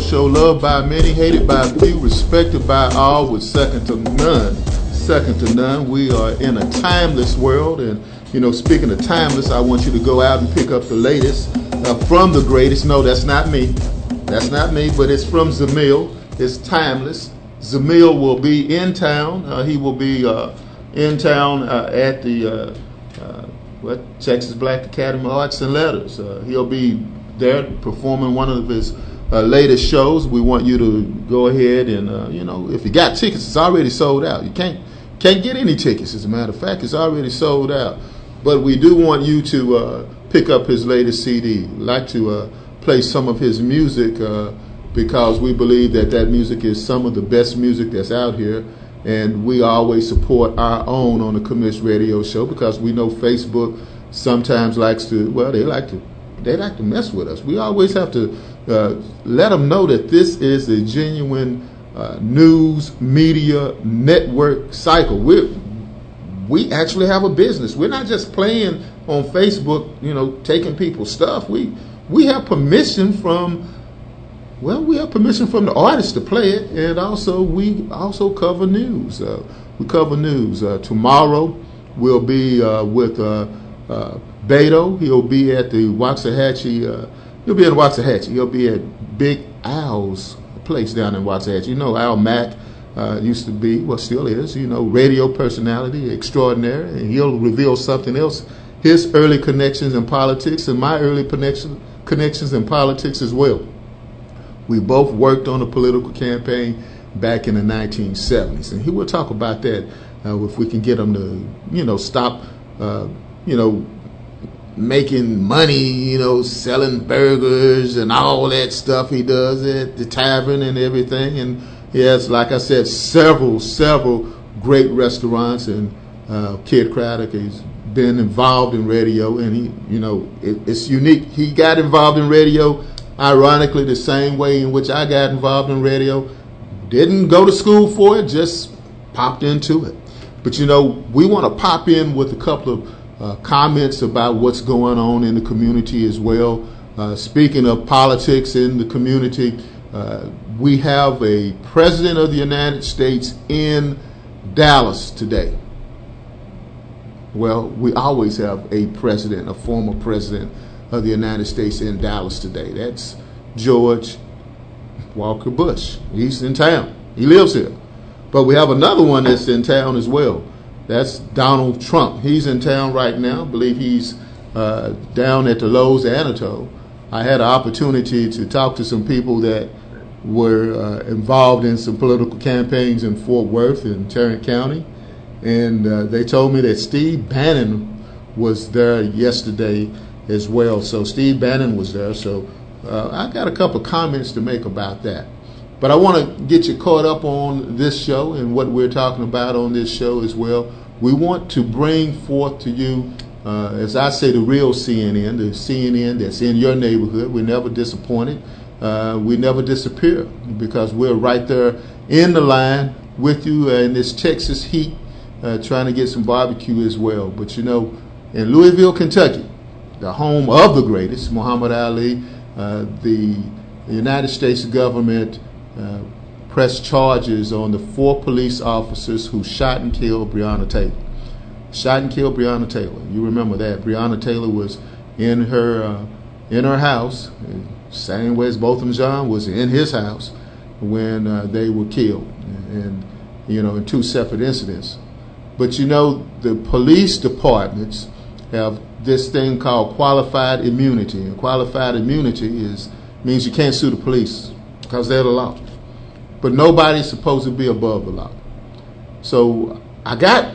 Show, loved by many, hated by few, respected by all, with second to none. Second to none. We are in a timeless world, and you know, speaking of timeless, I want you to go out and pick up the latest uh, from the greatest. No, that's not me. That's not me, but it's from Zamil. It's timeless. Zamil will be in town. Uh, he will be uh, in town uh, at the uh, uh, what Texas Black Academy of Arts and Letters. he'll be there performing one of his latest shows. We want you to go ahead and you know if you got tickets, it's already sold out. You can't can't get any tickets. As a matter of fact, it's already sold out. But we do want you to uh, pick up his latest CD. We'd like to uh, play some of his music uh, because we believe that that music is some of the best music that's out here. And we always support our own on the Commish Radio Show because we know Facebook sometimes likes to, well, they like to they like to mess with us. We always have to uh, let them know that this is a genuine uh, news media network cycle. We're we actually have a business. We're not just playing on Facebook, you know, taking people's stuff. We we have permission from well, we have permission from the artist to play it, and also we also cover news. Uh, we cover news. Uh, tomorrow we'll be uh, with Beto. He'll be at the Waxahachie. He'll be at Waxahachie. You'll be at Big Al's place down in Waxahachie. You know Al Mack uh, used to be, well, still is, you know, radio personality extraordinary, and he'll reveal something else. His early connections in politics and my early connection, connections in politics as well. We both worked on a political campaign back in the 1970s, and he will talk about that uh, if we can get him to, you know, stop, uh, you know, making money, you know, selling burgers and all that stuff he does at the tavern and everything, and he has, like I said, several, several great restaurants, and uh, Kidd Kraddick has been involved in radio, and he, you know, it, it's unique. He got involved in radio, ironically, the same way in which I got involved in radio. Didn't go to school for it, just popped into it. But you know, we want to pop in with a couple of uh, comments about what's going on in the community as well. Uh, speaking of politics in the community, uh, we have a president of the United States in Dallas today. Well, we always have a president, a former president of the United States in Dallas today. That's George Walker Bush. He's in town. He lives here. But we have another one that's in town as well. That's Donald Trump. He's in town right now. I believe he's uh, down at the Loews Anatole. I had an opportunity to talk to some people that were uh, involved in some political campaigns in Fort Worth and Tarrant County. And uh, they told me that Steve Bannon was there yesterday as well. So Steve Bannon was there. So uh, I got a couple comments to make about that. But I want to get you caught up on this show and what we're talking about on this show as well. We want to bring forth to you, uh, as I say, the real CNN, the CNN that's in your neighborhood. We're never disappointed uh, we never disappear because we're right there in the line with you in this Texas heat, uh, trying to get some barbecue as well. But you know, in Louisville, Kentucky, the home of the greatest, Muhammad Ali, uh, the, United States government uh, charges on the four police officers who shot and killed Breonna Taylor. Shot and killed Breonna Taylor. You remember that Breonna Taylor was in her uh, in her house same way as Botham Jean was in his house when uh, they were killed, and you know, in two separate incidents. But you know, the police departments have this thing called qualified immunity, and qualified immunity is means you can't sue the police because they're the law. But nobody's supposed to be above the law. So I got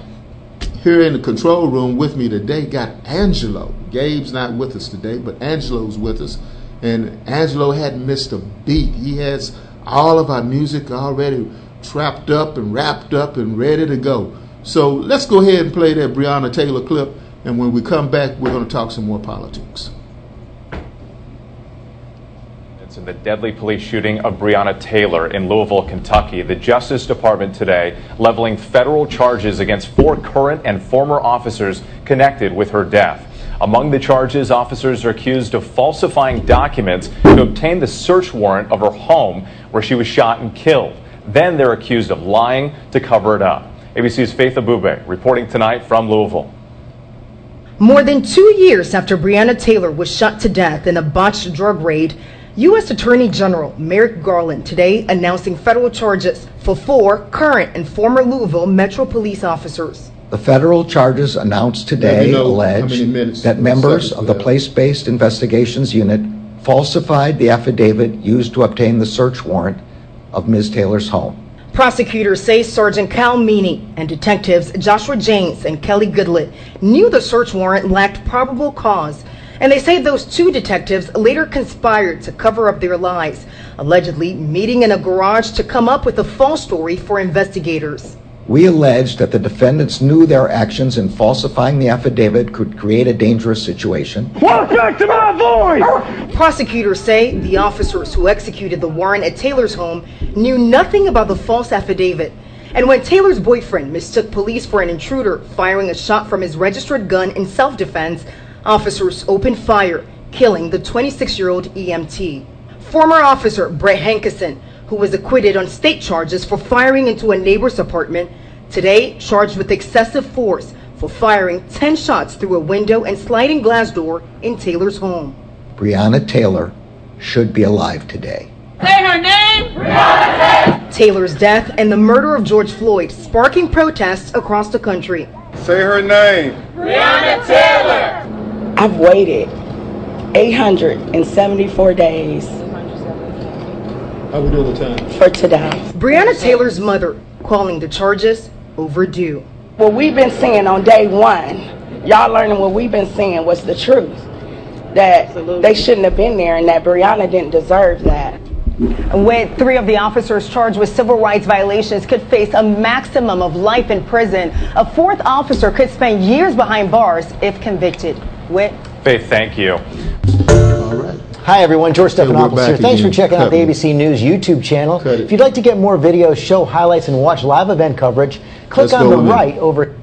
here in the control room with me today. Got Angelo. Gabe's not with us today, but Angelo's with us and Angelo hadn't missed a beat. He has all of our music already trapped up and wrapped up and ready to go. So let's go ahead and play that Breonna Taylor clip, and when we come back, we're going to talk some more politics. In the deadly police shooting of Breonna Taylor in Louisville, Kentucky, the Justice Department today leveling federal charges against four current and former officers connected with her death. Among the charges, officers are accused of falsifying documents to obtain the search warrant of her home where she was shot and killed. Then they're accused of lying to cover it up. ABC's Faith Abubey reporting tonight from Louisville. More than two years after Breonna Taylor was shot to death in a botched drug raid, U.S. Attorney General Merrick Garland today announcing federal charges for four current and former Louisville Metro Police officers. The federal charges announced today allege that members of the Place Based Investigations Unit falsified the affidavit used to obtain the search warrant of Ms. Taylor's home. Prosecutors say Sergeant Kyle Meany and detectives Joshua Jaynes and Kelly Goodlett knew the search warrant lacked probable cause, and they say those two detectives later conspired to cover up their lies, allegedly meeting in a garage to come up with a false story for investigators. We allege that the defendants knew their actions in falsifying the affidavit could create a dangerous situation. Walk back to my voice! Prosecutors say the officers who executed the warrant at Taylor's home knew nothing about the false affidavit. And when Taylor's boyfriend mistook police for an intruder firing a shot from his registered gun in self defense, officers opened fire, killing the 26 year old EMT. Former officer Brett Hankison who was acquitted on state charges for firing into a neighbor's apartment, today charged with excessive force for firing 10 shots through a window and sliding glass door in Taylor's home. Breonna Taylor should be alive today. Say her name! Breonna Taylor's death and the murder of George Floyd sparking protests across the country. Say her name! Breonna Taylor! I've waited 874 days how we doing the time? For today. Breonna Taylor's mother calling the charges overdue. What we've been saying on day one, y'all learning what we've been saying was the truth. That Absolutely. they shouldn't have been there and that Breonna didn't deserve that. With three of the officers charged with civil rights violations could face a maximum of life in prison. A fourth officer could spend years behind bars if convicted. Whit. Faith, thank you. All right. Hi, everyone. George Stephanopoulos here. Thanks for checking Cut out the ABC News YouTube channel. If you'd like to get more videos, show highlights, and watch live event coverage, click Let's on the right in. over.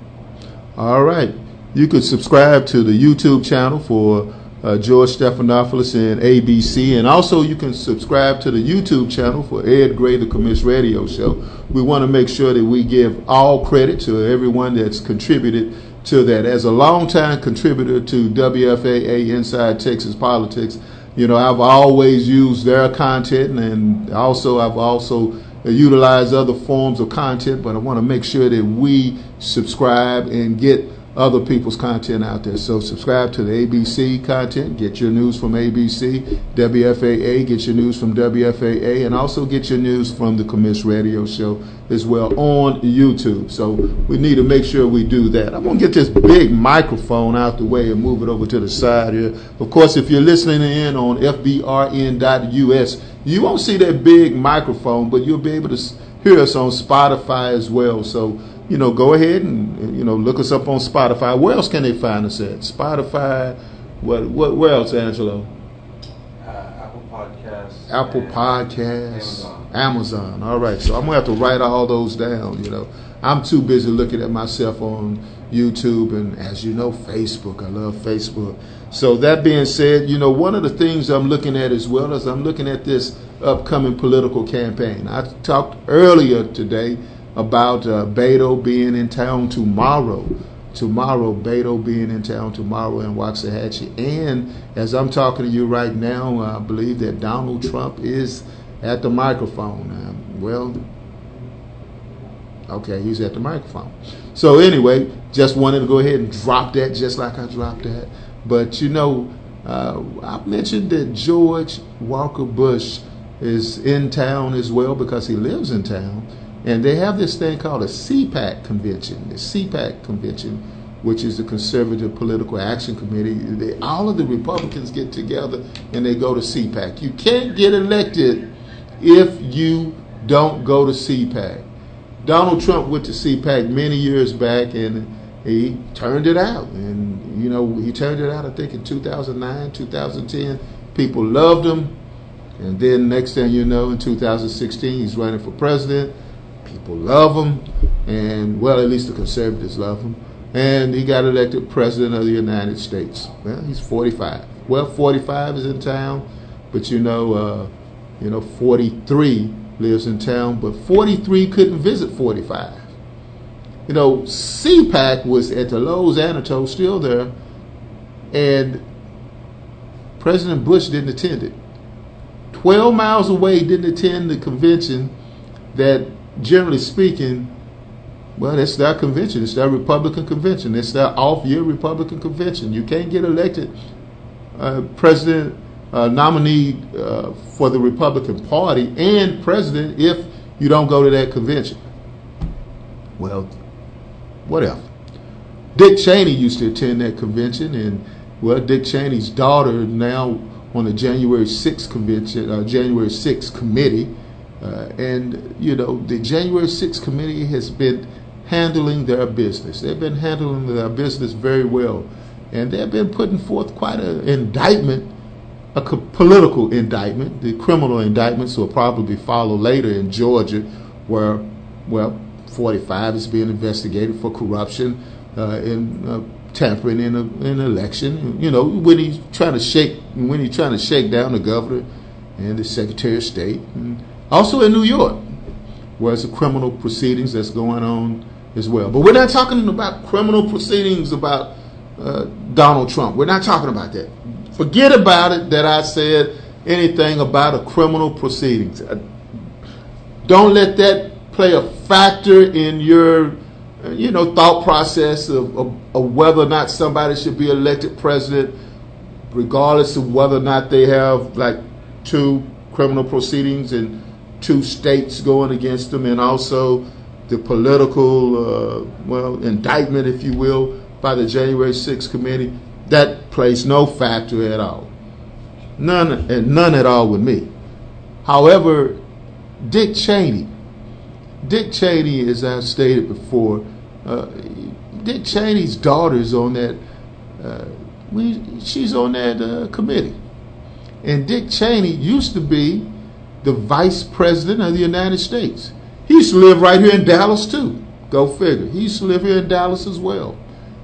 All right. You could subscribe to the YouTube channel for uh, George Stephanopoulos and ABC, and also you can subscribe to the YouTube channel for Ed Gray, the Commish Radio Show. We want to make sure that we give all credit to everyone that's contributed to that. As a longtime contributor to WFAA Inside Texas Politics, you know, I've always used their content, and also I've also utilized other forms of content. But I want to make sure that we subscribe and get other people's content out there. So subscribe to the ABC content, get your news from ABC, WFAA, get your news from WFAA, and also get your news from the Commish Radio Show as well on YouTube. So we need to make sure we do that. I'm to get this big microphone out the way and move it over to the side here. Of course, if you're listening in on FBRN.us, you won't see that big microphone, but you'll be able to hear us on Spotify as well. So you know, go ahead and you know look us up on Spotify. Where else can they find us at? Spotify. What? What? Where else, Angelo? Uh, Apple Podcasts. Apple Podcasts. Amazon. Amazon. All right. So I'm gonna have to write all those down. You know, I'm too busy looking at myself on YouTube and, as you know, Facebook. I love Facebook. So that being said, you know, one of the things I'm looking at as well as I'm looking at this upcoming political campaign. I talked earlier today about uh, Beto being in town tomorrow. Tomorrow, Beto being in town tomorrow in Waxahachie. And as I'm talking to you right now, I believe that Donald Trump is at the microphone. Uh, well, okay, he's at the microphone. So, anyway, just wanted to go ahead and drop that just like I dropped that. But you know, uh, I mentioned that George Walker Bush is in town as well because he lives in town. And they have this thing called a CPAC convention. The CPAC convention, which is the Conservative Political Action Committee, they, all of the Republicans get together and they go to CPAC. You can't get elected if you don't go to CPAC. Donald Trump went to CPAC many years back and he turned it out. And, you know, he turned it out, I think, in 2009, 2010. People loved him. And then next thing you know, in 2016, he's running for president. People love him, and well, at least the conservatives love him. and he got elected president of the United States. Well, he's 45. Well, 45 is in town, but you know, uh, you know, 43 lives in town, but 43 couldn't visit 45. You know, CPAC was at the Loews Anatole, still there, and President Bush didn't attend it. 12 miles away, didn't attend the convention that, generally speaking, well, it's their convention. It's their Republican convention. It's their off-year Republican convention. You can't get elected uh, president uh, nominee uh, for the Republican Party and president if you don't go to that convention. Well, whatever. Dick Cheney used to attend that convention, and well, Dick Cheney's daughter now on the January 6th convention, uh, January 6th committee, uh, and you know the January 6th committee has been handling their business. They've been handling their business very well, and they've been putting forth quite an indictment, a political indictment. The criminal indictments will probably follow later in Georgia, where well, 45 is being investigated for corruption uh, and uh, tampering in, in an election. You know, when he's trying to shake when he's trying to shake down the governor and the Secretary of State, and also in New York, where it's a criminal proceedings that's going on as well. But we're not talking about criminal proceedings about uh, Donald Trump. We're not talking about that. Forget about it that I said anything about a criminal proceedings. Uh, don't let that play a factor in your uh, you know thought process of, of, of whether or not somebody should be elected president regardless of whether or not they have like two criminal proceedings and two states going against them and also the political, uh, well, indictment, if you will, by the January 6th committee, that plays no factor at all. None, and none at all with me. However, Dick Cheney, Dick Cheney, as I stated before, uh, Dick Cheney's daughter is on that. Uh, we, she's on that uh, committee, and Dick Cheney used to be the vice president of the United States. He used to live right here in Dallas too. Go figure. He used to live here in Dallas as well.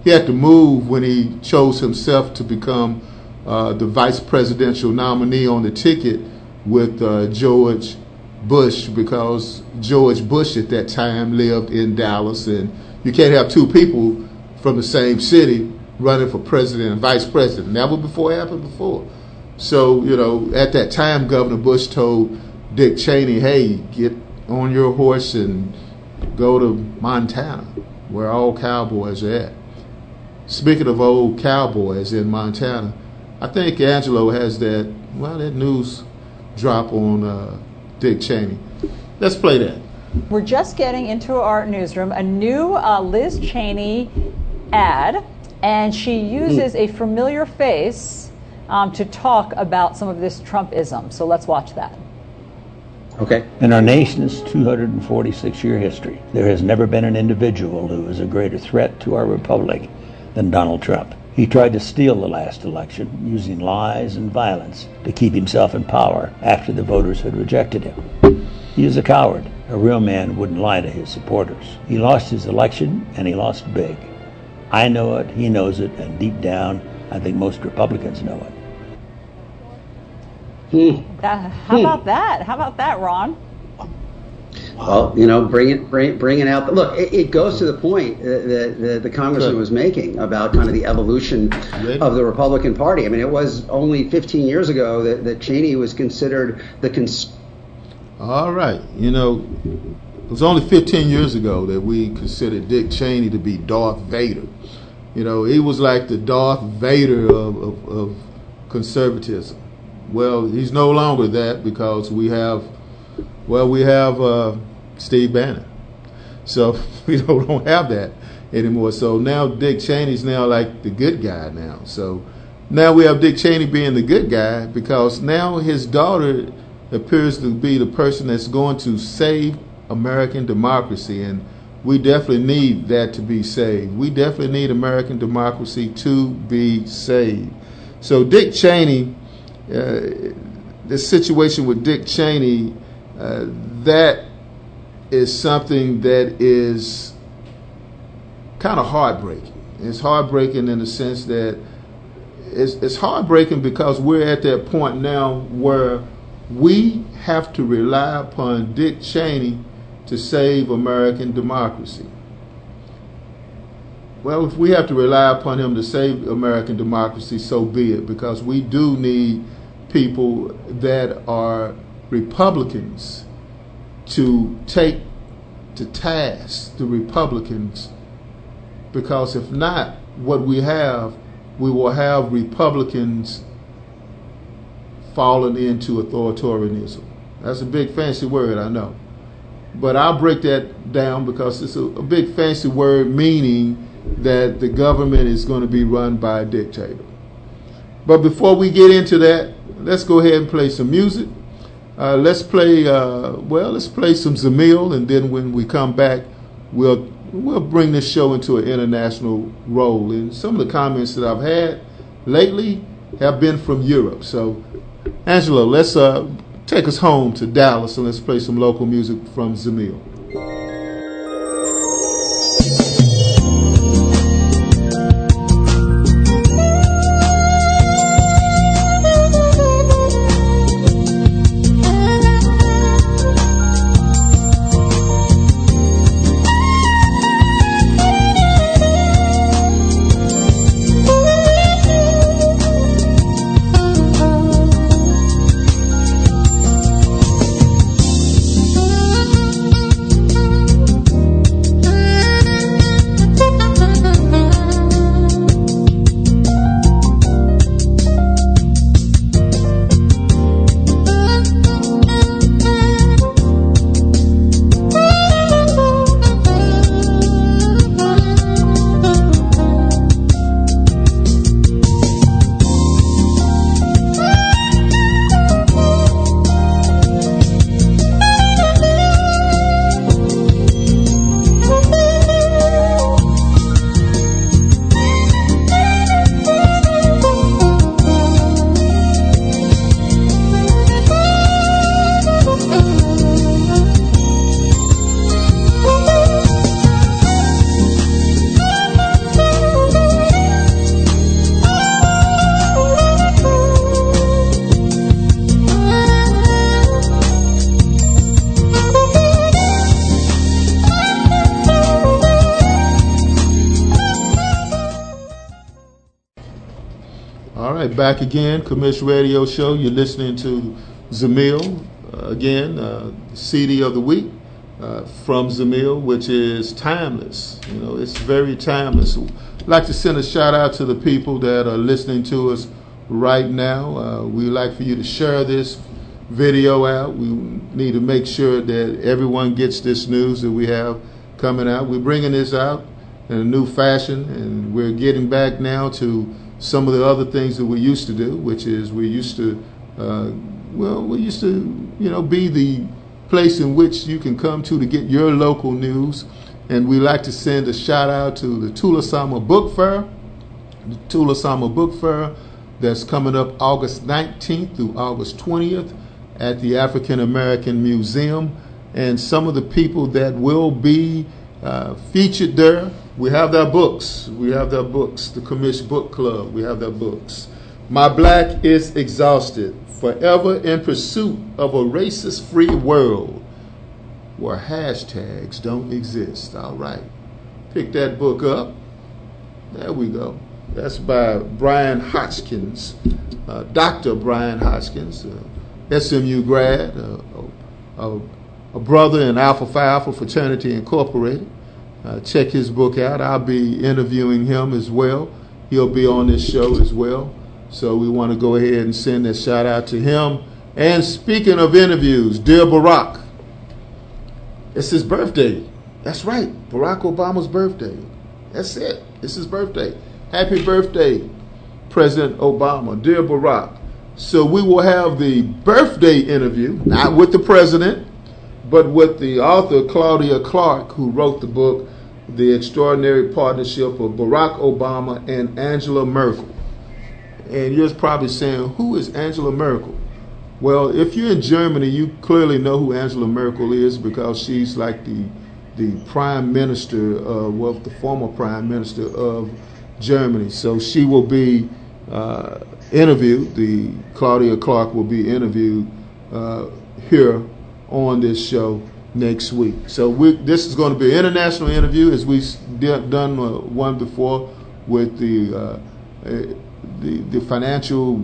He had to move when he chose himself to become uh, the vice presidential nominee on the ticket with uh, George Bush because George Bush at that time lived in Dallas, and you can't have two people from the same city running for president and vice president. Never before happened before. So, you know, at that time, Governor Bush told Dick Cheney, hey, get on your horse and go to Montana, where all cowboys are at. Speaking of old cowboys in Montana, I think Angelo has that, well, that news drop on uh, Dick Cheney. Let's play that. We're just getting into our newsroom a new uh, Liz Cheney ad, and she uses mm. a familiar face um, to talk about some of this Trumpism. So let's watch that. Okay. In our nation's 246 year history, there has never been an individual who is a greater threat to our republic than Donald Trump. He tried to steal the last election using lies and violence to keep himself in power after the voters had rejected him. He is a coward. A real man wouldn't lie to his supporters. He lost his election and he lost big. I know it, he knows it, and deep down, I think most Republicans know it. Hmm. That, how hmm. about that? How about that, Ron? Well, you know, bring it, bring, bring it out. Look, it, it goes to the point that the, the congressman was making about kind of the evolution of the Republican Party. I mean, it was only 15 years ago that, that Cheney was considered the. Cons- All right, you know, it was only 15 years ago that we considered Dick Cheney to be Darth Vader. You know, he was like the Darth Vader of, of, of conservatism. Well, he's no longer that because we have, well, we have uh, Steve Bannon. So we don't, don't have that anymore. So now Dick Cheney's now like the good guy now. So now we have Dick Cheney being the good guy because now his daughter appears to be the person that's going to save American democracy. And we definitely need that to be saved. We definitely need American democracy to be saved. So Dick Cheney uh, the situation with Dick Cheney, uh, that is something that is kind of heartbreaking. It's heartbreaking in the sense that it's, it's heartbreaking because we're at that point now where we have to rely upon Dick Cheney to save American democracy. Well, if we have to rely upon him to save American democracy, so be it, because we do need people that are Republicans to take to task the Republicans, because if not, what we have, we will have Republicans falling into authoritarianism. That's a big fancy word, I know. But I'll break that down because it's a, a big fancy word meaning that the government is going to be run by a dictator. But before we get into that, let's go ahead and play some music. Uh, let's play, uh, well, let's play some Zamil, and then when we come back, we'll we'll bring this show into an international role. And some of the comments that I've had lately have been from Europe. So, Angelo, let's uh, take us home to Dallas and let's play some local music from Zamil. Back again, Commission Radio Show. You're listening to Zamil uh, again, uh, CD of the week uh, from Zamil, which is timeless. You know, it's very timeless. I'd like to send a shout out to the people that are listening to us right now. Uh, we'd like for you to share this video out. We need to make sure that everyone gets this news that we have coming out. We're bringing this out in a new fashion, and we're getting back now to some of the other things that we used to do, which is we used to, uh, well, we used to, you know, be the place in which you can come to to get your local news. And we like to send a shout out to the Tulisoma Book Fair, the Tulisoma Book Fair that's coming up August 19th through August 20th at the African American Museum. And some of the people that will be uh, featured there we have their books. We have their books. The Commission Book Club. We have their books. My Black is Exhausted, forever in pursuit of a racist free world where hashtags don't exist. All right. Pick that book up. There we go. That's by Brian Hodgkins, uh, Dr. Brian Hodgkins, uh, SMU grad, uh, a brother in Alpha Phi Alpha Fraternity Incorporated. Uh, check his book out. I'll be interviewing him as well. He'll be on this show as well. So we want to go ahead and send a shout out to him. And speaking of interviews, dear Barack, it's his birthday. That's right, Barack Obama's birthday. That's it. It's his birthday. Happy birthday, President Obama. Dear Barack. So we will have the birthday interview, not with the president, but with the author Claudia Clark, who wrote the book the extraordinary partnership of Barack Obama and Angela Merkel. And you're probably saying, who is Angela Merkel? Well, if you're in Germany, you clearly know who Angela Merkel is because she's like the the prime minister, uh, well, the former prime minister of Germany. So she will be uh, interviewed. The Claudia Clark will be interviewed uh, here on this show next week. So we, this is going to be an international interview, as we've done uh, one before with the, uh, the the financial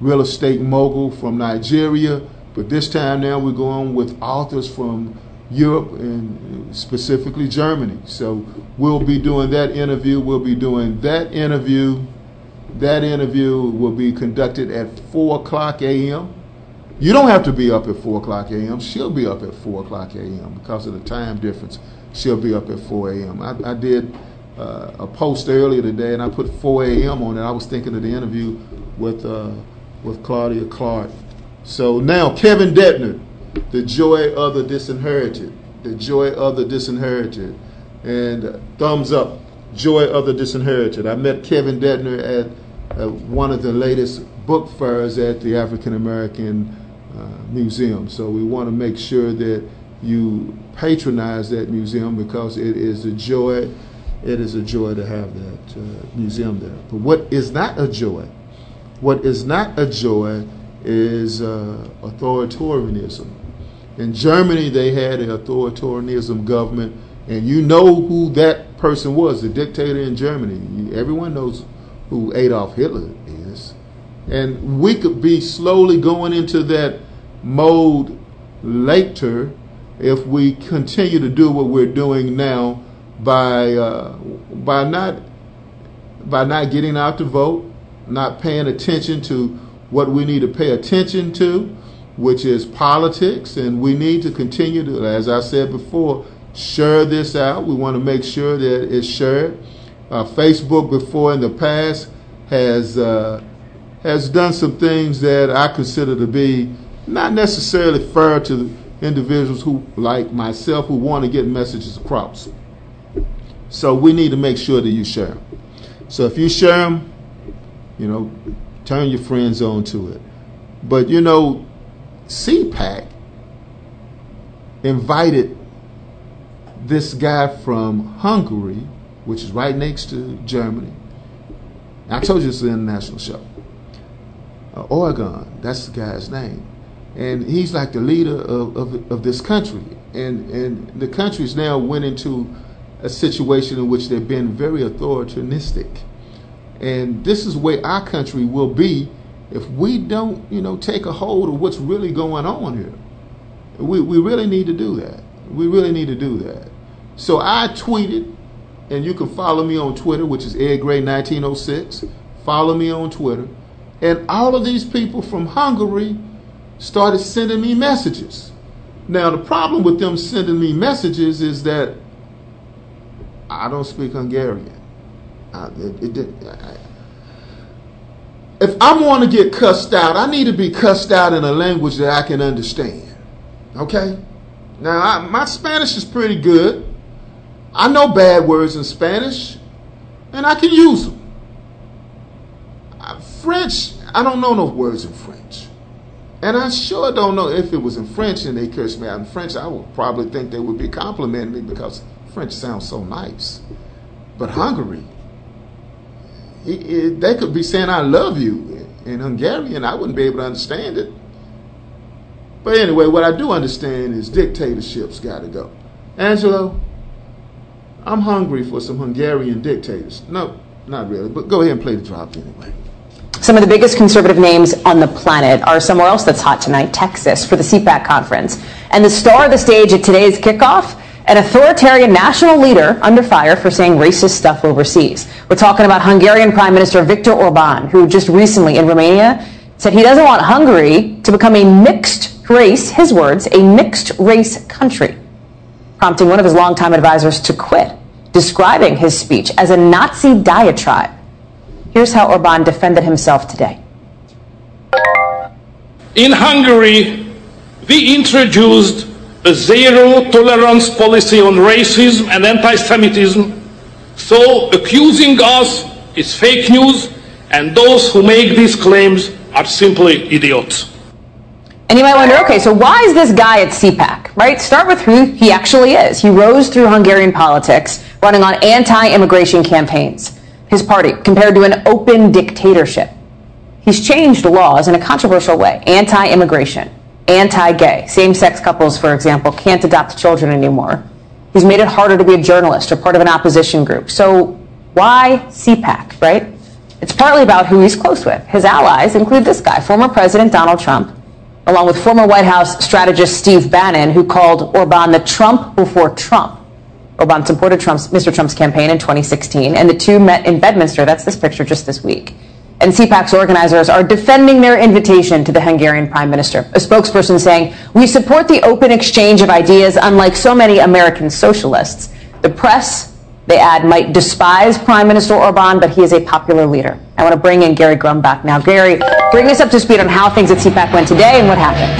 real estate mogul from Nigeria. But this time now we're going with authors from Europe and specifically Germany. So we'll be doing that interview. We'll be doing that interview. That interview will be conducted at 4 o'clock a.m. You don't have to be up at 4 o'clock a.m. She'll be up at 4 o'clock a.m. because of the time difference. She'll be up at 4 a.m. I, I did uh, a post earlier today and I put 4 a.m. on it. I was thinking of the interview with, uh, with Claudia Clark. So now, Kevin Dedner, the joy of the disinherited, the joy of the disinherited, and thumbs up, joy of the disinherited. I met Kevin Dedner at uh, one of the latest book fairs at the African American uh, Museum. So we want to make sure that you patronize that museum because it is a joy. It is a joy to have that uh, museum there. But what is not a joy? What is not a joy is uh, authoritarianism. In Germany, they had an authoritarianism government, and you know who that person was, the dictator in Germany. Everyone knows who Adolf Hitler is. And we could be slowly going into that mode later if we continue to do what we're doing now by uh, by not by not getting out to vote, not paying attention to what we need to pay attention to, which is politics, and we need to continue to, as I said before, share this out. We want to make sure that it's shared. Uh, Facebook, before in the past, has uh, has done some things that I consider to be not necessarily fair to individuals who, like myself, who want to get messages across. So we need to make sure that you share them. So if you share them, you know, turn your friends on to it. But you know, CPAC invited this guy from Hungary, which is right next to Germany. I told you it's an international show. Uh, Oregon, that's the guy's name. And he's like the leader of, of, of this country. And, and the country's now went into a situation in which they've been very authoritarianistic. And this is where our country will be if we don't, you know, take a hold of what's really going on here, we, we really need to do that. We really need to do that. So I tweeted, and you can follow me on Twitter, which is Ed Gray 1906. Follow me on Twitter. And all of these people from Hungary started sending me messages. Now, the problem with them sending me messages is that I don't speak Hungarian. I, it, it, I, if I want to get cussed out, I need to be cussed out in a language that I can understand. Okay? Now, I, my Spanish is pretty good. I know bad words in Spanish, and I can use them. French, I don't know no words in French. And I sure don't know if it was in French and they cursed me out in French, I would probably think they would be complimenting me because French sounds so nice. But Hungary, they could be saying I love you in Hungarian. I wouldn't be able to understand it. But anyway, what I do understand is dictatorships got to go. Angelo, I'm hungry for some Hungarian dictators. No, not really, but go ahead and play the drop anyway. Some of the biggest conservative names on the planet are somewhere else that's hot tonight, Texas, for the CPAC conference. And the star of the stage at today's kickoff an authoritarian national leader under fire for saying racist stuff overseas. We're talking about Hungarian Prime Minister Viktor Orban, who just recently in Romania said he doesn't want Hungary to become a mixed race, his words, a mixed race country, prompting one of his longtime advisors to quit, describing his speech as a Nazi diatribe. Here's how Orban defended himself today. In Hungary, we introduced a zero tolerance policy on racism and anti Semitism. So accusing us is fake news, and those who make these claims are simply idiots. And you might wonder, okay, so why is this guy at CPAC, right? Start with who he actually is. He rose through Hungarian politics, running on anti-immigration campaigns. His party compared to an open dictatorship. He's changed laws in a controversial way. Anti-immigration, anti-gay, same-sex couples, for example, can't adopt children anymore. He's made it harder to be a journalist or part of an opposition group. So why CPAC, right? It's partly about who he's close with. His allies include this guy, former President Donald Trump, along with former White House strategist Steve Bannon, who called Orban the Trump before Trump. Orban supported Trump's, Mr. Trump's campaign in 2016, and the two met in Bedminster. That's this picture just this week. And CPAC's organizers are defending their invitation to the Hungarian prime minister. A spokesperson saying, We support the open exchange of ideas, unlike so many American socialists. The press, they add, might despise Prime Minister Orban, but he is a popular leader. I want to bring in Gary Grumbach now. Gary, bring us up to speed on how things at CPAC went today and what happened.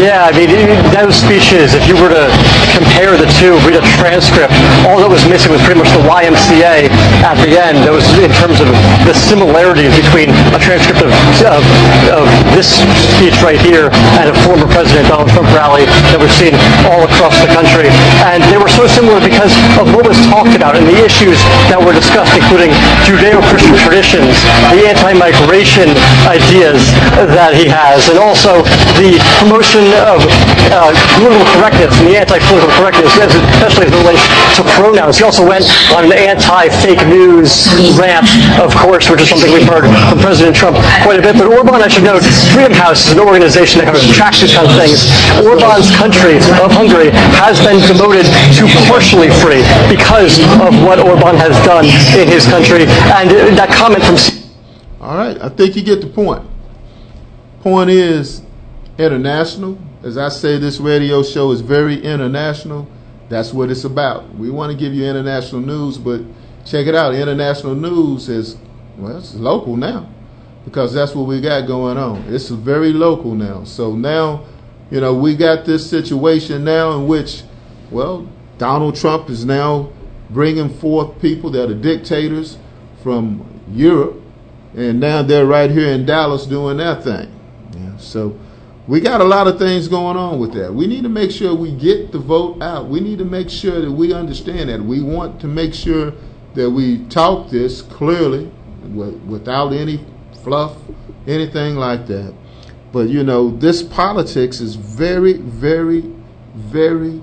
Yeah, I mean, those speeches, if you were to compare the two, read a transcript, all that was missing was pretty much the YMCA at the end. That was in terms of the similarities between a transcript of, of, of this speech right here and a former President Donald Trump rally that we've seen all across the country. And they were so similar because of what was talked about and the issues that were discussed, including Judeo-Christian traditions, the anti-migration ideas that he has, and also the promotion of uh, political correctness and the anti-political correctness, especially as it relates to pronouns. He also went on an anti-fake news rant, of course, which is something we've heard from President Trump quite a bit. But Orban, I should note, Freedom House is an organization that kind of tracks these kind of things. Orban's country of Hungary has been demoted to partially free because of what Orban has done in his country. And that comment from... All right, I think you get the point. Point is, international. As I say, this radio show is very international. That's what it's about. We want to give you international news, but check it out. International news is, well, it's local now because that's what we got going on. It's very local now. So now, you know, we got this situation now in which, well, Donald Trump is now bringing forth people that are dictators from Europe, and now they're right here in Dallas doing that thing. Yeah, so we got a lot of things going on with that. We need to make sure we get the vote out. We need to make sure that we understand that. We want to make sure that we talk this clearly without any fluff, anything like that. But you know, this politics is very, very, very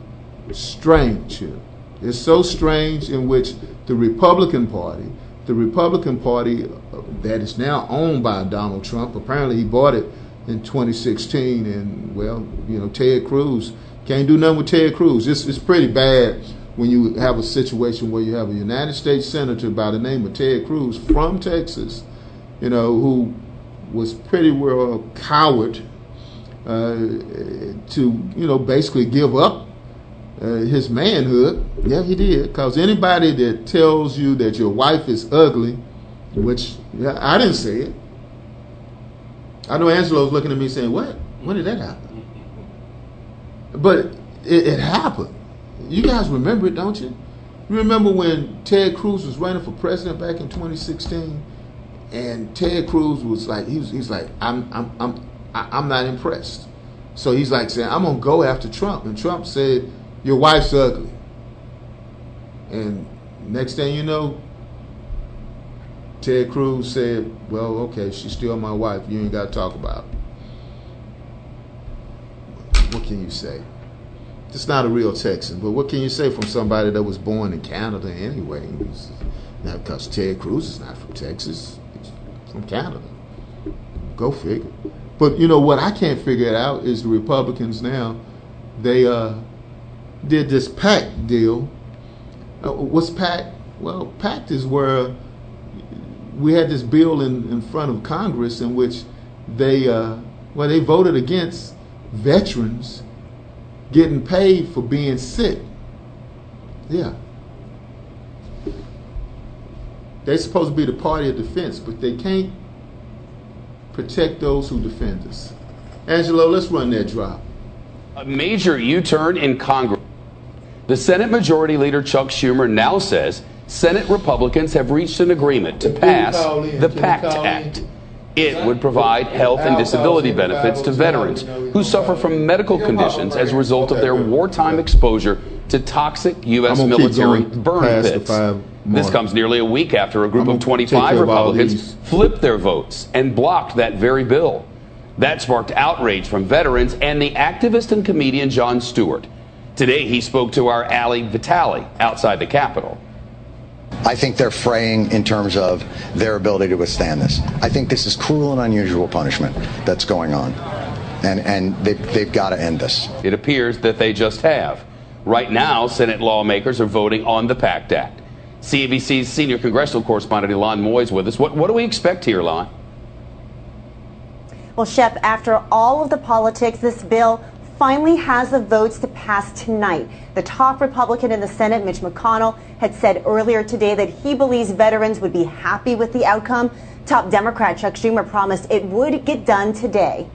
strange here. It's so strange in which the Republican Party, the Republican Party uh, that is now owned by Donald Trump, apparently he bought it in 2016, and well, you know, Ted Cruz can't do nothing with Ted Cruz. It's, it's pretty bad when you have a situation where you have a United States senator by the name of Ted Cruz from Texas, you know, who was pretty well coward uh, to, you know, basically give up uh, his manhood. Yeah, he did. Because anybody that tells you that your wife is ugly, which yeah, I didn't say it. I know Angelo's looking at me saying, "What? When did that happen?" But it, it happened. You guys remember it, don't you? You remember when Ted Cruz was running for president back in 2016, and Ted Cruz was like, he's like, I'm, I'm, I'm, I'm not impressed. So he's like saying, I'm gonna go after Trump, and Trump said, your wife's ugly. And next thing you know, Ted Cruz said, well, okay, she's still my wife. You ain't got to talk about it. What can you say? It's not a real Texan, but what can you say from somebody that was born in Canada anyway? Not because Ted Cruz is not from Texas, he's from Canada. Go figure. But you know what I can't figure out is the Republicans now, they uh, did this PACT deal. Uh, what's PACT? Well, PACT is where we had this bill in, in front of Congress in which they uh, well they voted against veterans getting paid for being sick. Yeah. They're supposed to be the party of defense, but they can't protect those who defend us. Angelo, let's run that drop. A major U turn in Congress. The Senate Majority Leader Chuck Schumer now says Senate Republicans have reached an agreement to pass the PACT Act. It would provide health and disability benefits to veterans who suffer from medical conditions as a result of their wartime exposure to toxic U.S. military burn pits. This comes nearly a week after a group of 25 Republicans flipped their votes and blocked that very bill. That sparked outrage from veterans and the activist and comedian Jon Stewart. Today, he spoke to our Ali Vitali outside the Capitol. I think they're fraying in terms of their ability to withstand this. I think this is cruel and unusual punishment that's going on. And, and they've, they've got to end this. It appears that they just have. Right now, Senate lawmakers are voting on the PACT Act. CNBC's senior congressional correspondent Ylan Mui is with us. What, what do we expect here, Ylan? Well, Shep, after all of the politics, this bill finally has the votes to pass tonight. The top Republican in the Senate, Mitch McConnell, had said earlier today that he believes veterans would be happy with the outcome. Top Democrat Chuck Schumer promised it would get done today.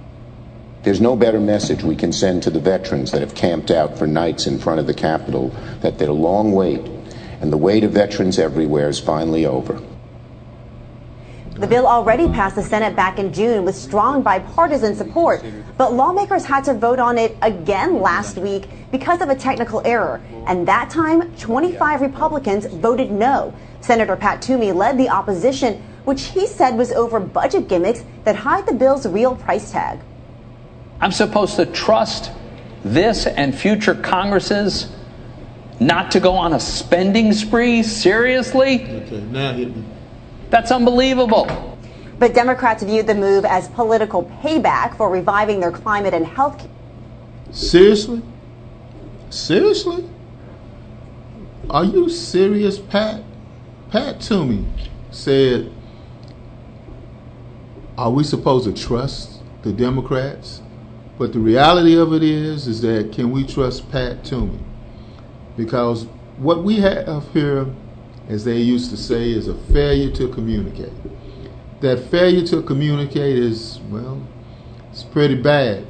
There's no better message we can send to the veterans that have camped out for nights in front of the Capitol that their long wait and the wait of veterans everywhere is finally over. The bill already passed the Senate back in June with strong bipartisan support, but lawmakers had to vote on it again last week because of a technical error. And that time, 25 Republicans voted no. Senator Pat Toomey led the opposition, which he said was over budget gimmicks that hide the bill's real price tag. I'm supposed to trust this and future Congresses not to go on a spending spree? Seriously? Okay, now hit me. That's unbelievable. But Democrats viewed the move as political payback for reviving their climate and health. Seriously? Seriously? Are you serious, Pat? Pat Toomey said, Are we supposed to trust the Democrats? But the reality of it is, is that can we trust Pat Toomey? Because what we have here as they used to say, is a failure to communicate. That failure to communicate is, well, it's pretty bad.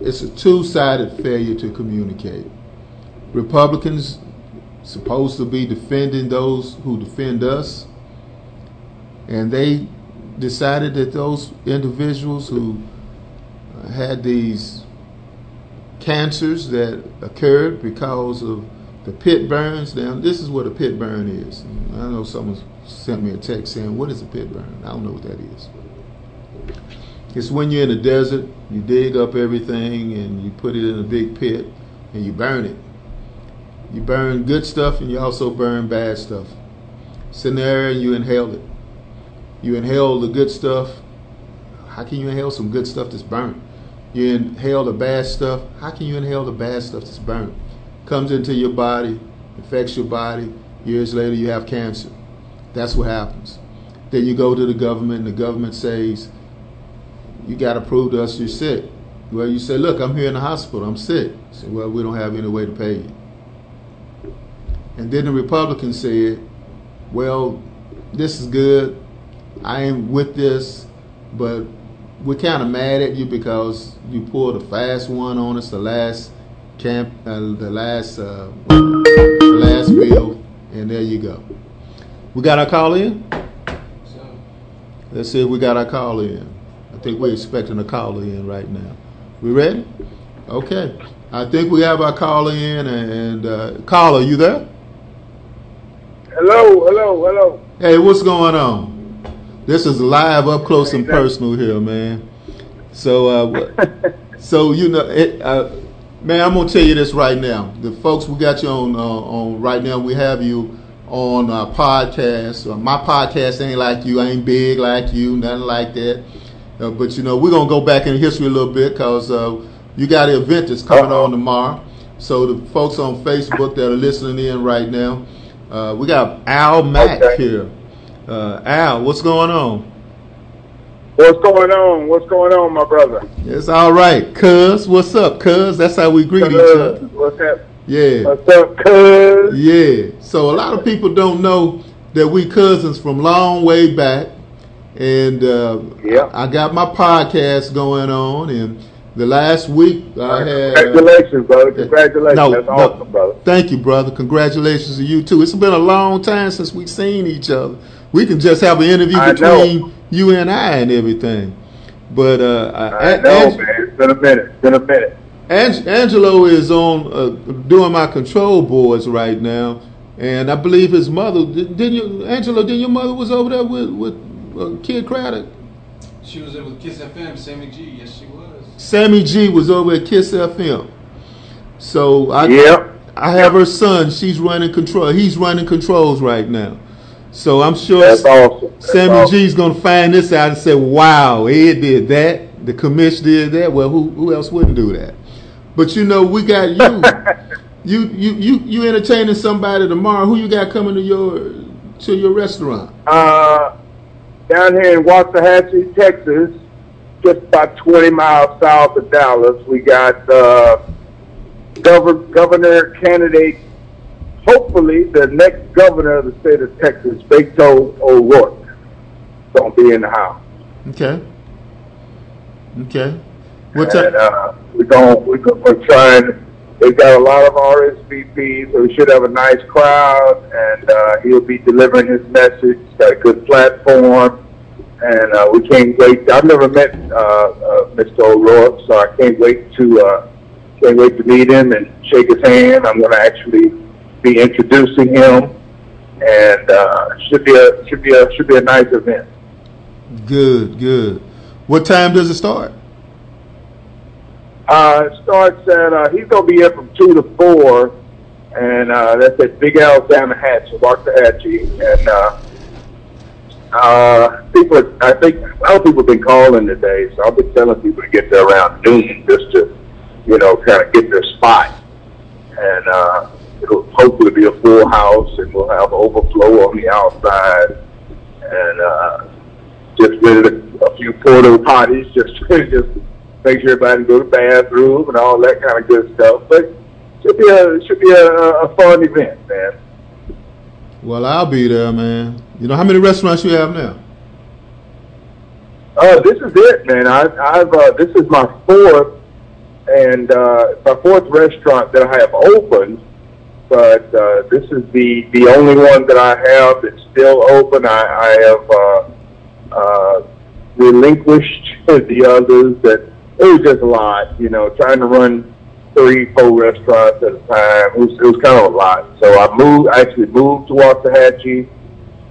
It's a two sided failure to communicate. Republicans supposed to be defending those who defend us, and they decided that those individuals who uh, had these cancers that occurred because of the pit burns. Now, this is what a pit burn is. I know someone sent me a text saying, What is a pit burn? I don't know what that is. It's when you're in the desert, you dig up everything and you put it in a big pit and you burn it. You burn good stuff and you also burn bad stuff. Scenario, you inhale it. You inhale the good stuff. How can you inhale some good stuff that's burnt? You inhale the bad stuff. How can you inhale the bad stuff that's burnt? Comes into your body, affects your body. Years later, you have cancer. That's what happens. Then you go to the government, and the government says, You got to prove to us you're sick. Well, you say, Look, I'm here in the hospital, I'm sick. Say, Well, we don't have any way to pay you. And then the Republicans said, Well, this is good. I ain't with this, but we're kind of mad at you because you pulled a fast one on us the last camp uh, the last uh, the last bill, and there you go. We got our call in. Let's see if we got our call in. I think we're expecting a call in right now. We ready? Okay. I think we have our caller in, and uh, caller, you there? Hello, hello, hello. Hey, what's going on? This is live, up close and personal here, man. So, uh, so you know, it, uh, Man, I'm gonna tell you this right now. The folks we got you on uh, on right now. We have you on our podcast. Uh, my podcast ain't like you. I ain't big like you. Nothing like that. Uh, but you know, we're gonna go back in history a little bit because uh, you got an event that's coming on tomorrow. So the folks on Facebook that are listening in right now, uh, we got Al Mack okay. here. Uh, Al, what's going on? What's going on? What's going on, my brother? It's all right, cuz. What's up, cuz? That's how we greet cuz, each other. What's up? Yeah. What's up, cuz? Yeah. So a lot of people don't know that we cousins from long way back, and uh, yeah, I got my podcast going on, and the last week I had. Uh, Congratulations, uh, brother. Congratulations. No, That's no, awesome, brother. Thank you, brother. Congratulations to you too. It's been a long time since we've seen each other. We can just have an interview between UNI and I and everything. But uh, I know, Ang- man. It's been a minute. It's been a minute. Ang- Angelo is on uh, doing my control boards right now, and I believe his mother didn't you, Angelo? Didn't your mother was over there with with uh, Kidd Kraddick? She was there with Kiss FM. Sammy G. Yes, she was. Sammy G was over at Kiss FM. So I yep. I have her son. She's running control. He's running controls right now. So I'm sure That's awesome. That's Sammy awesome. G's gonna find this out and say, "Wow, Ed did that. The Commish did that. Well, who who else wouldn't do that?" But you know, we got you. you you you you entertaining somebody tomorrow. Who you got coming to your to your restaurant? Uh, down here in Waxahachie, Texas, just about 20 miles south of Dallas, we got uh, governor governor candidate hopefully the next governor of the state of Texas, Beto O'Rourke, gonna be in the house. Okay. Okay. What and, uh, we're going we're, we're trying. They've got a lot of RSVPs, so we should have a nice crowd, and uh, he'll be delivering his message. Got a good platform, and uh, we can't wait. I've never met uh, uh, Mr. O'Rourke, so I can't wait to uh, can't wait to meet him and shake his hand. I'm going to actually be introducing him, and uh, should be a should be a should be a nice event. Good, good. What time does it start? Uh, it starts at uh, he's gonna be here from two to four, and uh, that's at Big Al's down the hatch, Waxahachie, and uh, uh, people. I think a lot of people have been calling today, so I've been telling people to get there around noon just to, you know, kind of get their spot, and uh, it'll hopefully be a full house, and we'll have overflow on the outside, and uh, just visit a few porta potties, just just make sure everybody can go to the bathroom and all that kind of good stuff. But should be a should be a, a fun event, man. Well, I'll be there, man. You know how many restaurants you have now? Uh, this is it, man. I, I've uh, this is my fourth and uh, my fourth restaurant that I have opened, but uh, this is the the only one that I have that's still open. I, I have uh, uh, relinquished the others that it was just a lot, you know, trying to run three, four restaurants at a time. It was, it was kind of a lot. So I moved, I actually moved to Waxahachie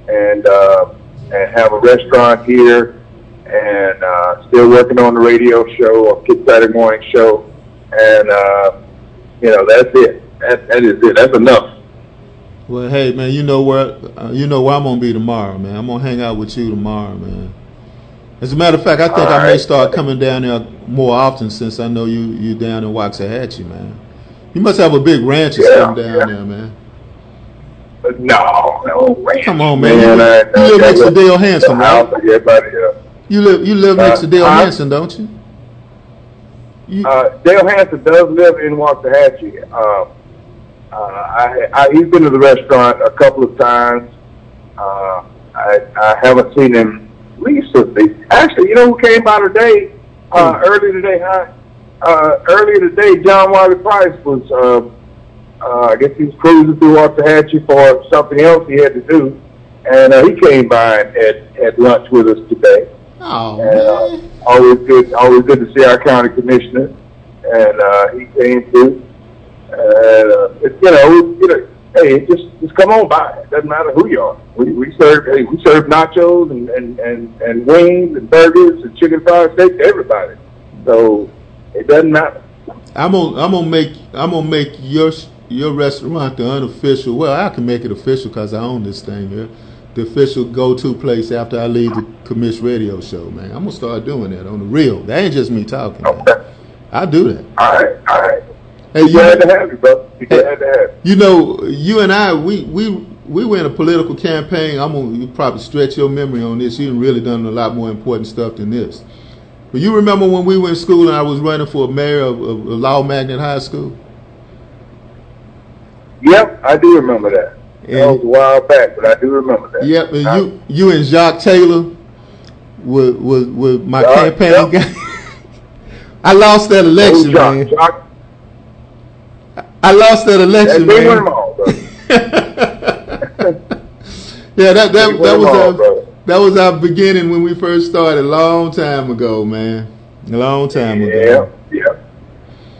and, uh, and have a restaurant here and, uh, still working on the radio show, a Kid Saturday morning show. And, uh, you know, that's it. That, that is it. That's enough. Well, hey, man, you know where, uh, you know where I'm going to be tomorrow, man. I'm going to hang out with you tomorrow, man. As a matter of fact, I think All I right. may start coming down there more often since I know you you down in Waxahachie, man. You must have a big ranch or yeah, something down yeah. there, man. No, no ranch. Come on, man. man you, I, you live next to Dale Hansen, right? You live you live next uh, to Dale uh, Hansen, don't you? you? Uh, Dale Hansen does live in Waxahachie. Uh, uh, I, I, he's been to the restaurant a couple of times. Uh, I, I haven't seen him recently. Actually, you know who came by today? Uh, mm. Early today, huh? Uh, earlier today, John Wiley Price was. Uh, uh, I guess he was cruising through Waxahachie for something else he had to do, and uh, he came by and had, had lunch with us today. Oh, and, uh, always good, always good to see our county commissioner, and uh, he came through. And uh, it, you know, you know, hey, just just come on by. It doesn't matter who you are. We we serve hey, we serve nachos and, and, and, and wings and burgers and chicken fried steak to everybody. So it doesn't matter. I'm gonna I'm gonna make I'm gonna make your your restaurant the unofficial. Well, I can make it official because I own this thing here. The official go-to place after I leave the commish radio show, man. I'm gonna start doing that on the real. That ain't just me talking. Okay. I do that. All right, all right. Hey, you glad to have you, bro. Glad to have you. You know, you and I, we we we were in a political campaign. I'm gonna you probably stretch your memory on this. You've really done a lot more important stuff than this. But you remember when we were in school and I was running for mayor of, of Law Magnet High School? Yep, I do remember that. And that was a while back, but I do remember that. Yep, and I, you you and Jacques Taylor were were, were my campaign yep. guy. I lost that election, Jacques, man. Jacques, I lost that election, man. All, yeah, that that that was all, uh, that was our beginning when we first started, a long time ago, man. A long time ago. Yeah, yeah.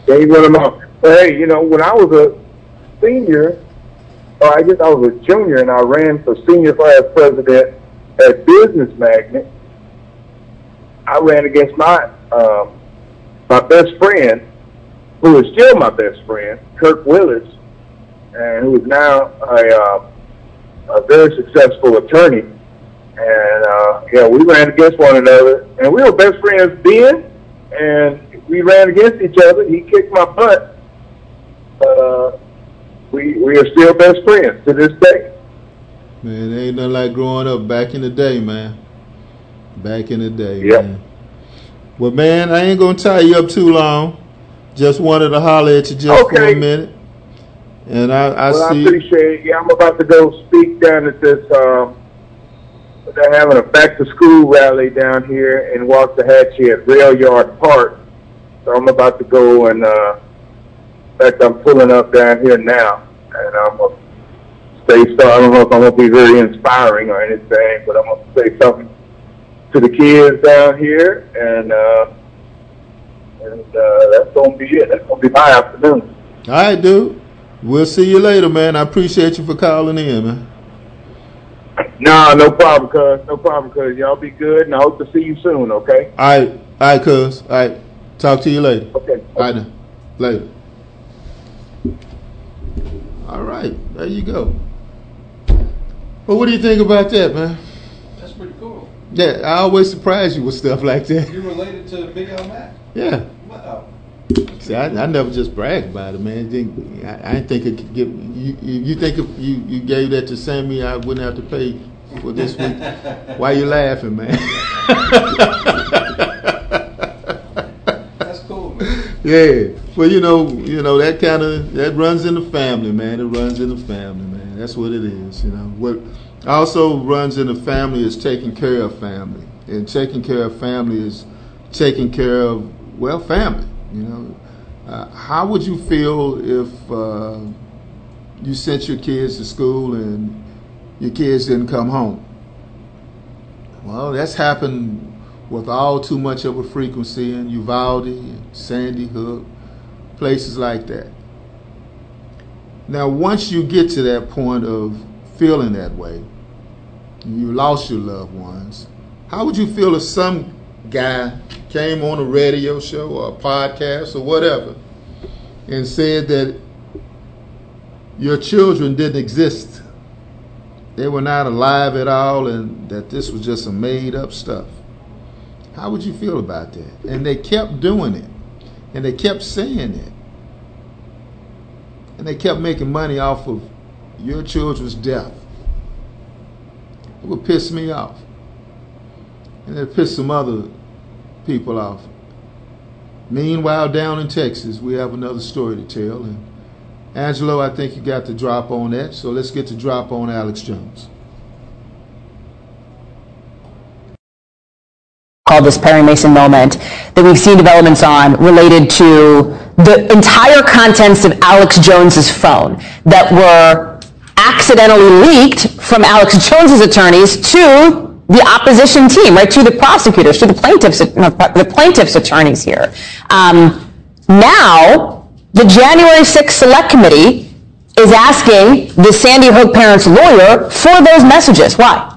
Gave one of my. Hey, you know, when I was a senior, or I guess I was a junior, and I ran for senior class president at Business Magnet. I ran against my um, my best friend, who is still my best friend, Kirk Willis, and who is now a, uh, a very successful attorney and uh, yeah, we ran against one another, and we were best friends then. And we ran against each other. He kicked my butt. Uh, we we are still best friends to this day. Man, ain't nothing like growing up back in the day, man. Back in the day, yep. man. Well, man, I ain't gonna tie you up too long. Just wanted to holler at you just okay. for a minute. And I, I well, see. I appreciate it. Yeah, I'm about to go speak down at this. Um, they're having a back to school rally down here in Waxahachie at Rail Yard Park. So I'm about to go and, uh, in fact, I'm pulling up down here now, and I'm gonna say so. I don't know if I'm gonna be very inspiring or anything, but I'm gonna say something to the kids down here, and uh, and uh, that's gonna be it. That's gonna be my afternoon. All right, dude. We'll see you later, man. I appreciate you for calling in, man. Nah, no problem, cuz. No problem, cuz. Y'all be good, and I hope to see you soon, okay? All right. All right, cuz. All right. Talk to you later. Okay. All right, then. Later. All right. There you go. Well, what do you think about that, man? That's pretty cool. Yeah, I always surprise you with stuff like that. You related to Big Al Mack? Yeah. See, I, I, never just brag about it, man. I, I didn't think it could give you. You think if you, you gave that to Sammy, I wouldn't have to pay for this week. Why you laughing, man? That's cool, man. Yeah, well, you know, you know that kind of that runs in the family, man. It runs in the family, man. That's what it is, you know. What also runs in the family is taking care of family, and taking care of family is taking care of well, family. You know, uh, how would you feel if uh, you sent your kids to school and your kids didn't come home? Well, that's happened with all too much of a frequency in Uvalde and Sandy Hook, places like that. Now, once you get to that point of feeling that way, you lost your loved ones, how would you feel if some guy came on a radio show or a podcast or whatever and said that your children didn't exist. They were not alive at all and that this was just some made up stuff. How would you feel about that? And they kept doing it. And they kept saying it. And they kept making money off of your children's death. It would piss me off. And it pissed some other people off. Meanwhile, down in Texas, we have another story to tell. And Angelo, I think you got the drop on that. So let's get the drop on Alex Jones. Called this Perry Mason moment that we've seen developments on related to the entire contents of Alex Jones's phone that were accidentally leaked from Alex Jones's attorneys to the opposition team, right, to the prosecutors, to the plaintiffs, the plaintiffs' attorneys here. Um, now, the January 6th Select Committee is asking the Sandy Hook parents' lawyer for those messages. Why?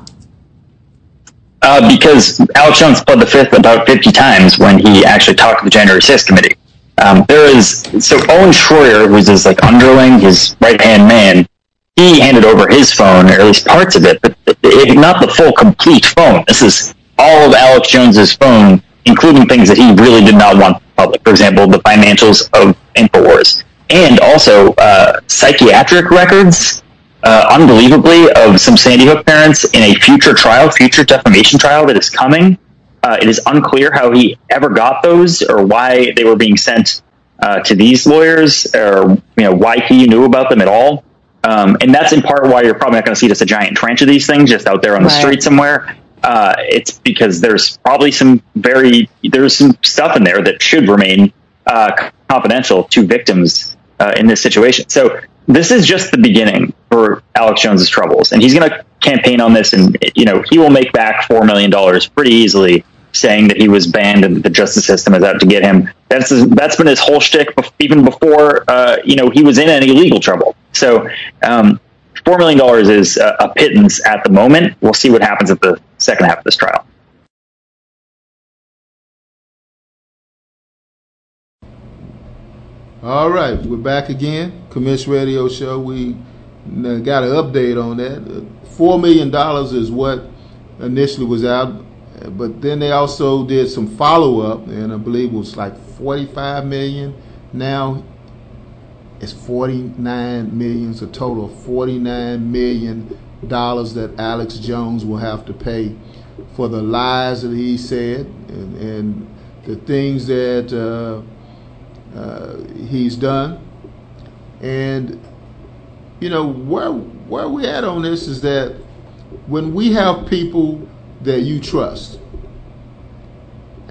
Uh, because Alex Jones pled the fifth about 50 times when he actually talked to the January 6th committee. Um, there is so Owen Schroyer, who's his like underling, his right hand man, he handed over his phone, or at least parts of it, not the full complete phone. This is all of Alex Jones's phone, including things that he really did not want public. For example, the financials of Infowars, and also uh, psychiatric records, uh, unbelievably, of some Sandy Hook parents in a future trial, future defamation trial that is coming. Uh, it is unclear how he ever got those or why they were being sent uh, to these lawyers, or you know why he knew about them at all. Um, and that's in part why you're probably not going to see just a giant tranche of these things just out there on the right. street somewhere. Uh, it's because there's probably some very there's some stuff in there that should remain uh, confidential to victims uh, in this situation. So this is just the beginning for Alex Jones's troubles, and he's going to campaign on this, and you know he will make back four million dollars pretty easily, saying that he was banned and the justice system is out to get him. That's that's been his whole shtick, even before uh, you know he was in any legal trouble. So. Um, Four million dollars is a, a pittance at the moment. We'll see what happens at the second half of this trial. All right, we're back again. Commish Radio Show. We got an update on that. Four million dollars is what initially was out, but then they also did some follow up, and I believe it was like forty-five million. Now it's forty-nine million. It's a total of forty-nine million dollars that Alex Jones will have to pay for the lies that he said and, and the things that. Uh, uh, he's done. And you know where where we at on this is that when we have people that you trust,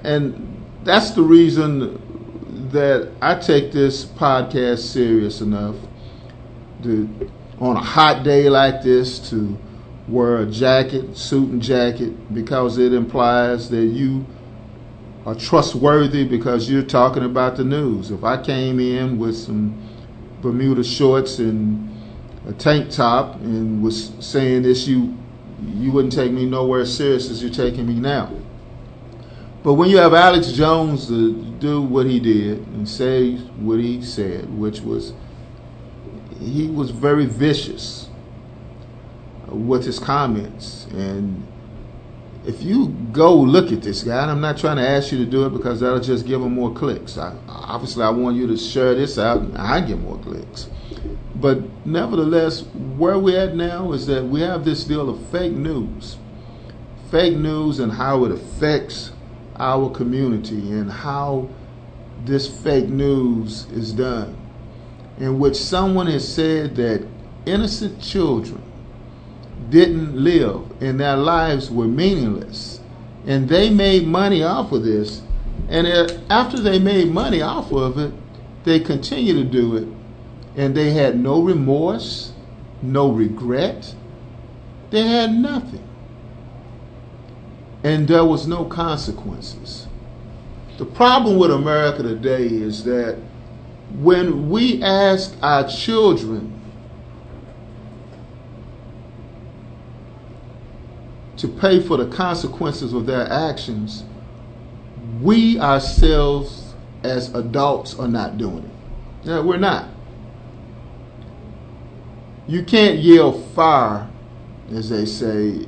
and that's the reason that I take this podcast serious enough to on a hot day like this to wear a jacket, suit and jacket, because it implies that you are trustworthy because you're talking about the news. If I came in with some Bermuda shorts and a tank top and was saying this, you you wouldn't take me nowhere serious as you're taking me now. But when you have Alex Jones to do what he did and say what he said, which was he was very vicious with his comments and if you go look at this guy, and I'm not trying to ask you to do it because that'll just give him more clicks. I, obviously, I want you to share this out, and I get more clicks. But nevertheless, where we're at now is that we have this deal of fake news, fake news, and how it affects our community, and how this fake news is done, in which someone has said that innocent children didn't live and their lives were meaningless. And they made money off of this. And after they made money off of it, they continued to do it. And they had no remorse, no regret. They had nothing. And there was no consequences. The problem with America today is that when we ask our children to pay for the consequences of their actions, we ourselves as adults are not doing it. Yeah, we're not. You can't yell fire, as they say,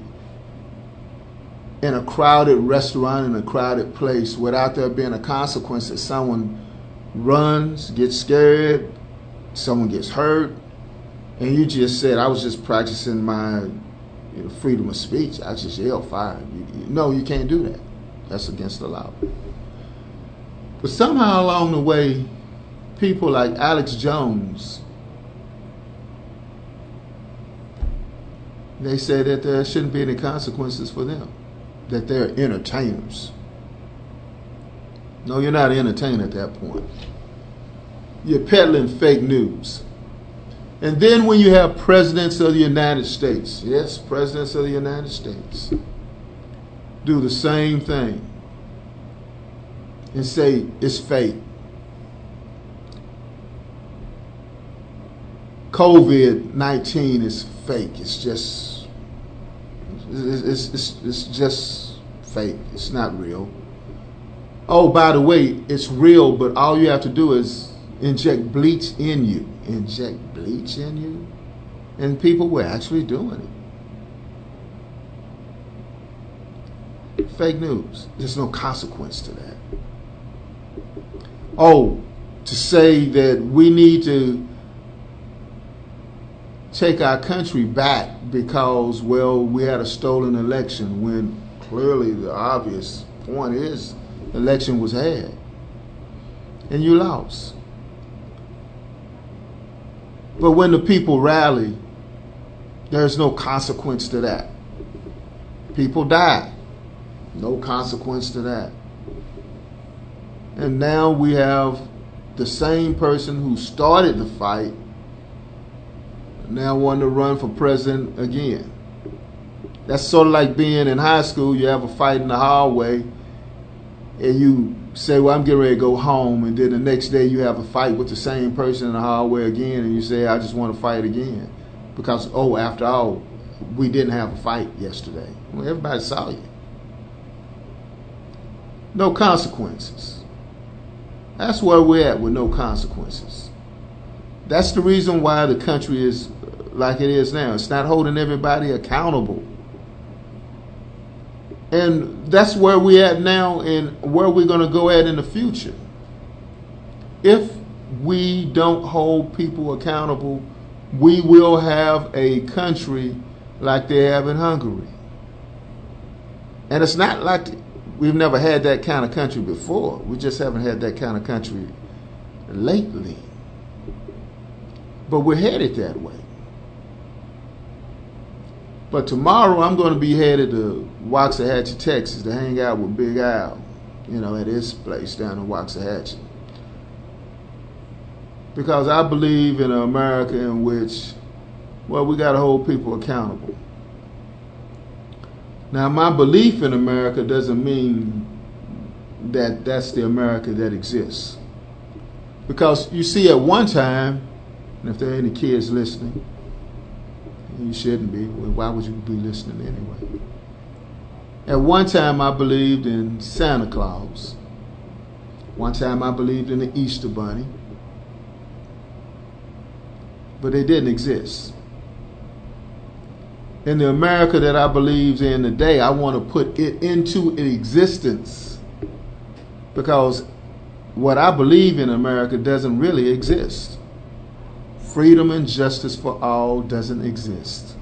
in a crowded restaurant, in a crowded place, without there being a consequence that someone runs, gets scared, someone gets hurt, and you just said, I was just practicing my you know, freedom of speech. I just yelled fire. You, you, no, you can't do that. That's against the law. But somehow along the way, people like Alex Jones, they say that there shouldn't be any consequences for them, that they're entertainers. No, you're not entertaining at that point. You're peddling fake news. And then when you have presidents of the United States, yes, presidents of the United States, do the same thing and say it's fake. COVID 19 is fake. It's just, it's, it's, it's just fake. It's not real. Oh, by the way, it's real, but all you have to do is inject bleach in you inject bleach in you? And people were actually doing it. Fake news. There's no consequence to that. Oh, to say that we need to take our country back because, well, we had a stolen election when clearly the obvious point is election was had and you lost. But when the people rally, there's no consequence to that. People die. No consequence to that. And now we have the same person who started the fight now wanting to run for president again. That's sort of like being in high school. You have a fight in the hallway, and you say, "Well, I'm getting ready to go home," and then the next day you have a fight with the same person in the hallway again, and you say, "I just want to fight again," because oh, after all, we didn't have a fight yesterday. Well, everybody saw you. No consequences. That's where we're at with no consequences. That's the reason why the country is like it is now. It's not holding everybody accountable. And that's where we're at now and where we're going to go at in the future. If we don't hold people accountable, we will have a country like they have in Hungary. And it's not like we've never had that kind of country before. We just haven't had that kind of country lately. But we're headed that way. But tomorrow I'm going to be headed to Waxahachie, Texas to hang out with Big Al, you know, at his place down in Waxahachie. Because I believe in an America in which, well, we got to hold people accountable. Now, my belief in America doesn't mean that that's the America that exists. Because you see, at one time, and if there are any kids listening, you shouldn't be. Why would you be listening anyway? At one time, I believed in Santa Claus. One time, I believed in the Easter Bunny. But they didn't exist in the America that I believe in today, I want to put it into existence because what I believe in America doesn't really exist. Freedom and justice for all doesn't exist.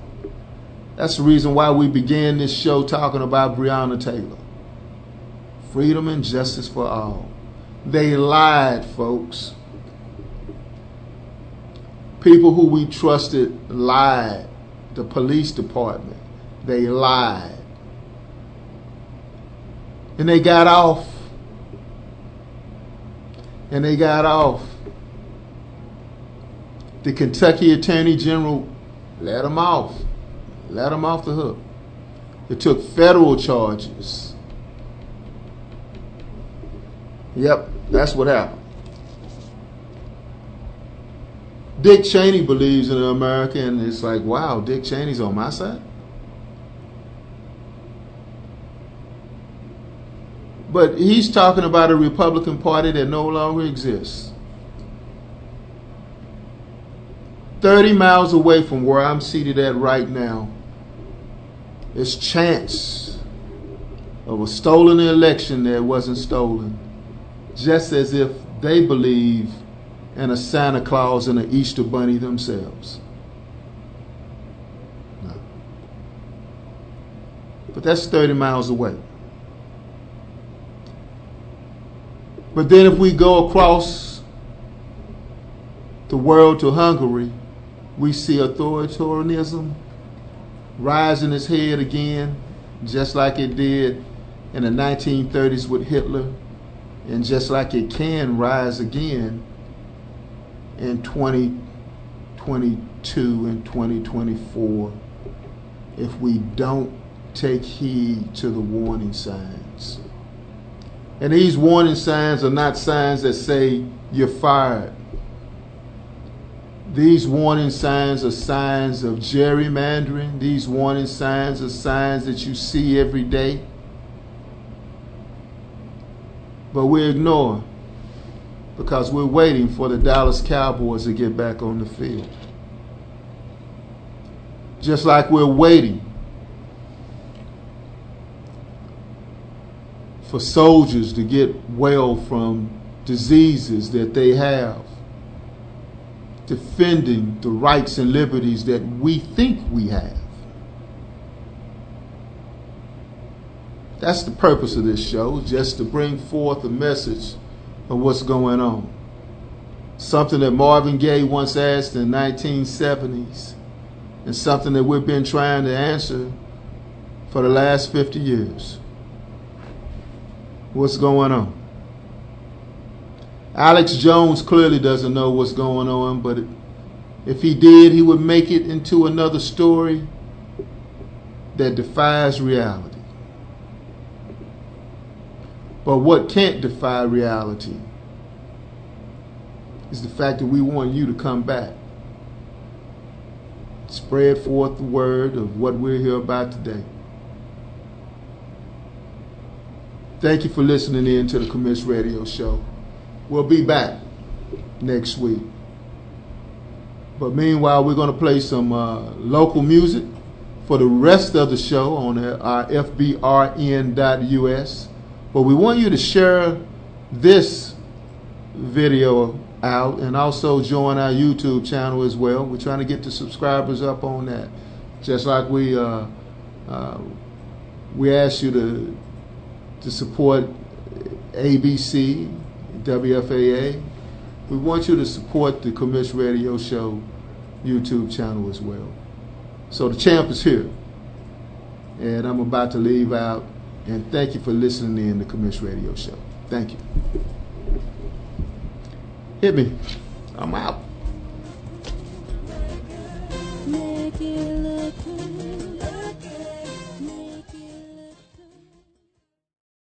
That's the reason why we began this show talking about Breonna Taylor. Freedom and justice for all. They lied, folks. People who we trusted lied the police department. They lied. And they got off. And they got off. The Kentucky Attorney General let him off. Let him off the hook. It took federal charges. Yep, that's what happened. Dick Cheney believes in America, and it's like, wow, Dick Cheney's on my side. But he's talking about a Republican Party that no longer exists. 30 miles away from where I'm seated at right now is chance of a stolen election that wasn't stolen. Just as if they believe in a Santa Claus and an Easter Bunny themselves. No. But that's 30 miles away. But then if we go across the world to Hungary, we see authoritarianism rising its head again, just like it did in the 1930s with Hitler, and just like it can rise again in 2022 and 2024 if we don't take heed to the warning signs. And these warning signs are not signs that say you're fired. These warning signs are signs of gerrymandering. These warning signs are signs that you see every day. But we ignore because we're waiting for the Dallas Cowboys to get back on the field. Just like we're waiting for soldiers to get well from diseases that they have, defending the rights and liberties that we think we have. That's the purpose of this show, just to bring forth a message of what's going on. Something that Marvin Gaye once asked in the 1970s, and something that we've been trying to answer for the last 50 years. What's going on? Alex Jones clearly doesn't know what's going on, but if he did, he would make it into another story that defies reality. But what can't defy reality is the fact that we want you to come back. Spread forth the word of what we're here about today. Thank you for listening in to the Commish Radio Show. We'll be back next week. But meanwhile, we're going to play some uh, local music for the rest of the show on our FBRN.us. But we want you to share this video out and also join our YouTube channel as well. We're trying to get the subscribers up on that. Just like we uh, uh, we ask you to to support ABC, WFAA, we want you to support the Commish Radio Show YouTube channel as well. So the champ is here. And I'm about to leave out. And thank you for listening in the Commish Radio Show. Thank you. Hit me. I'm out.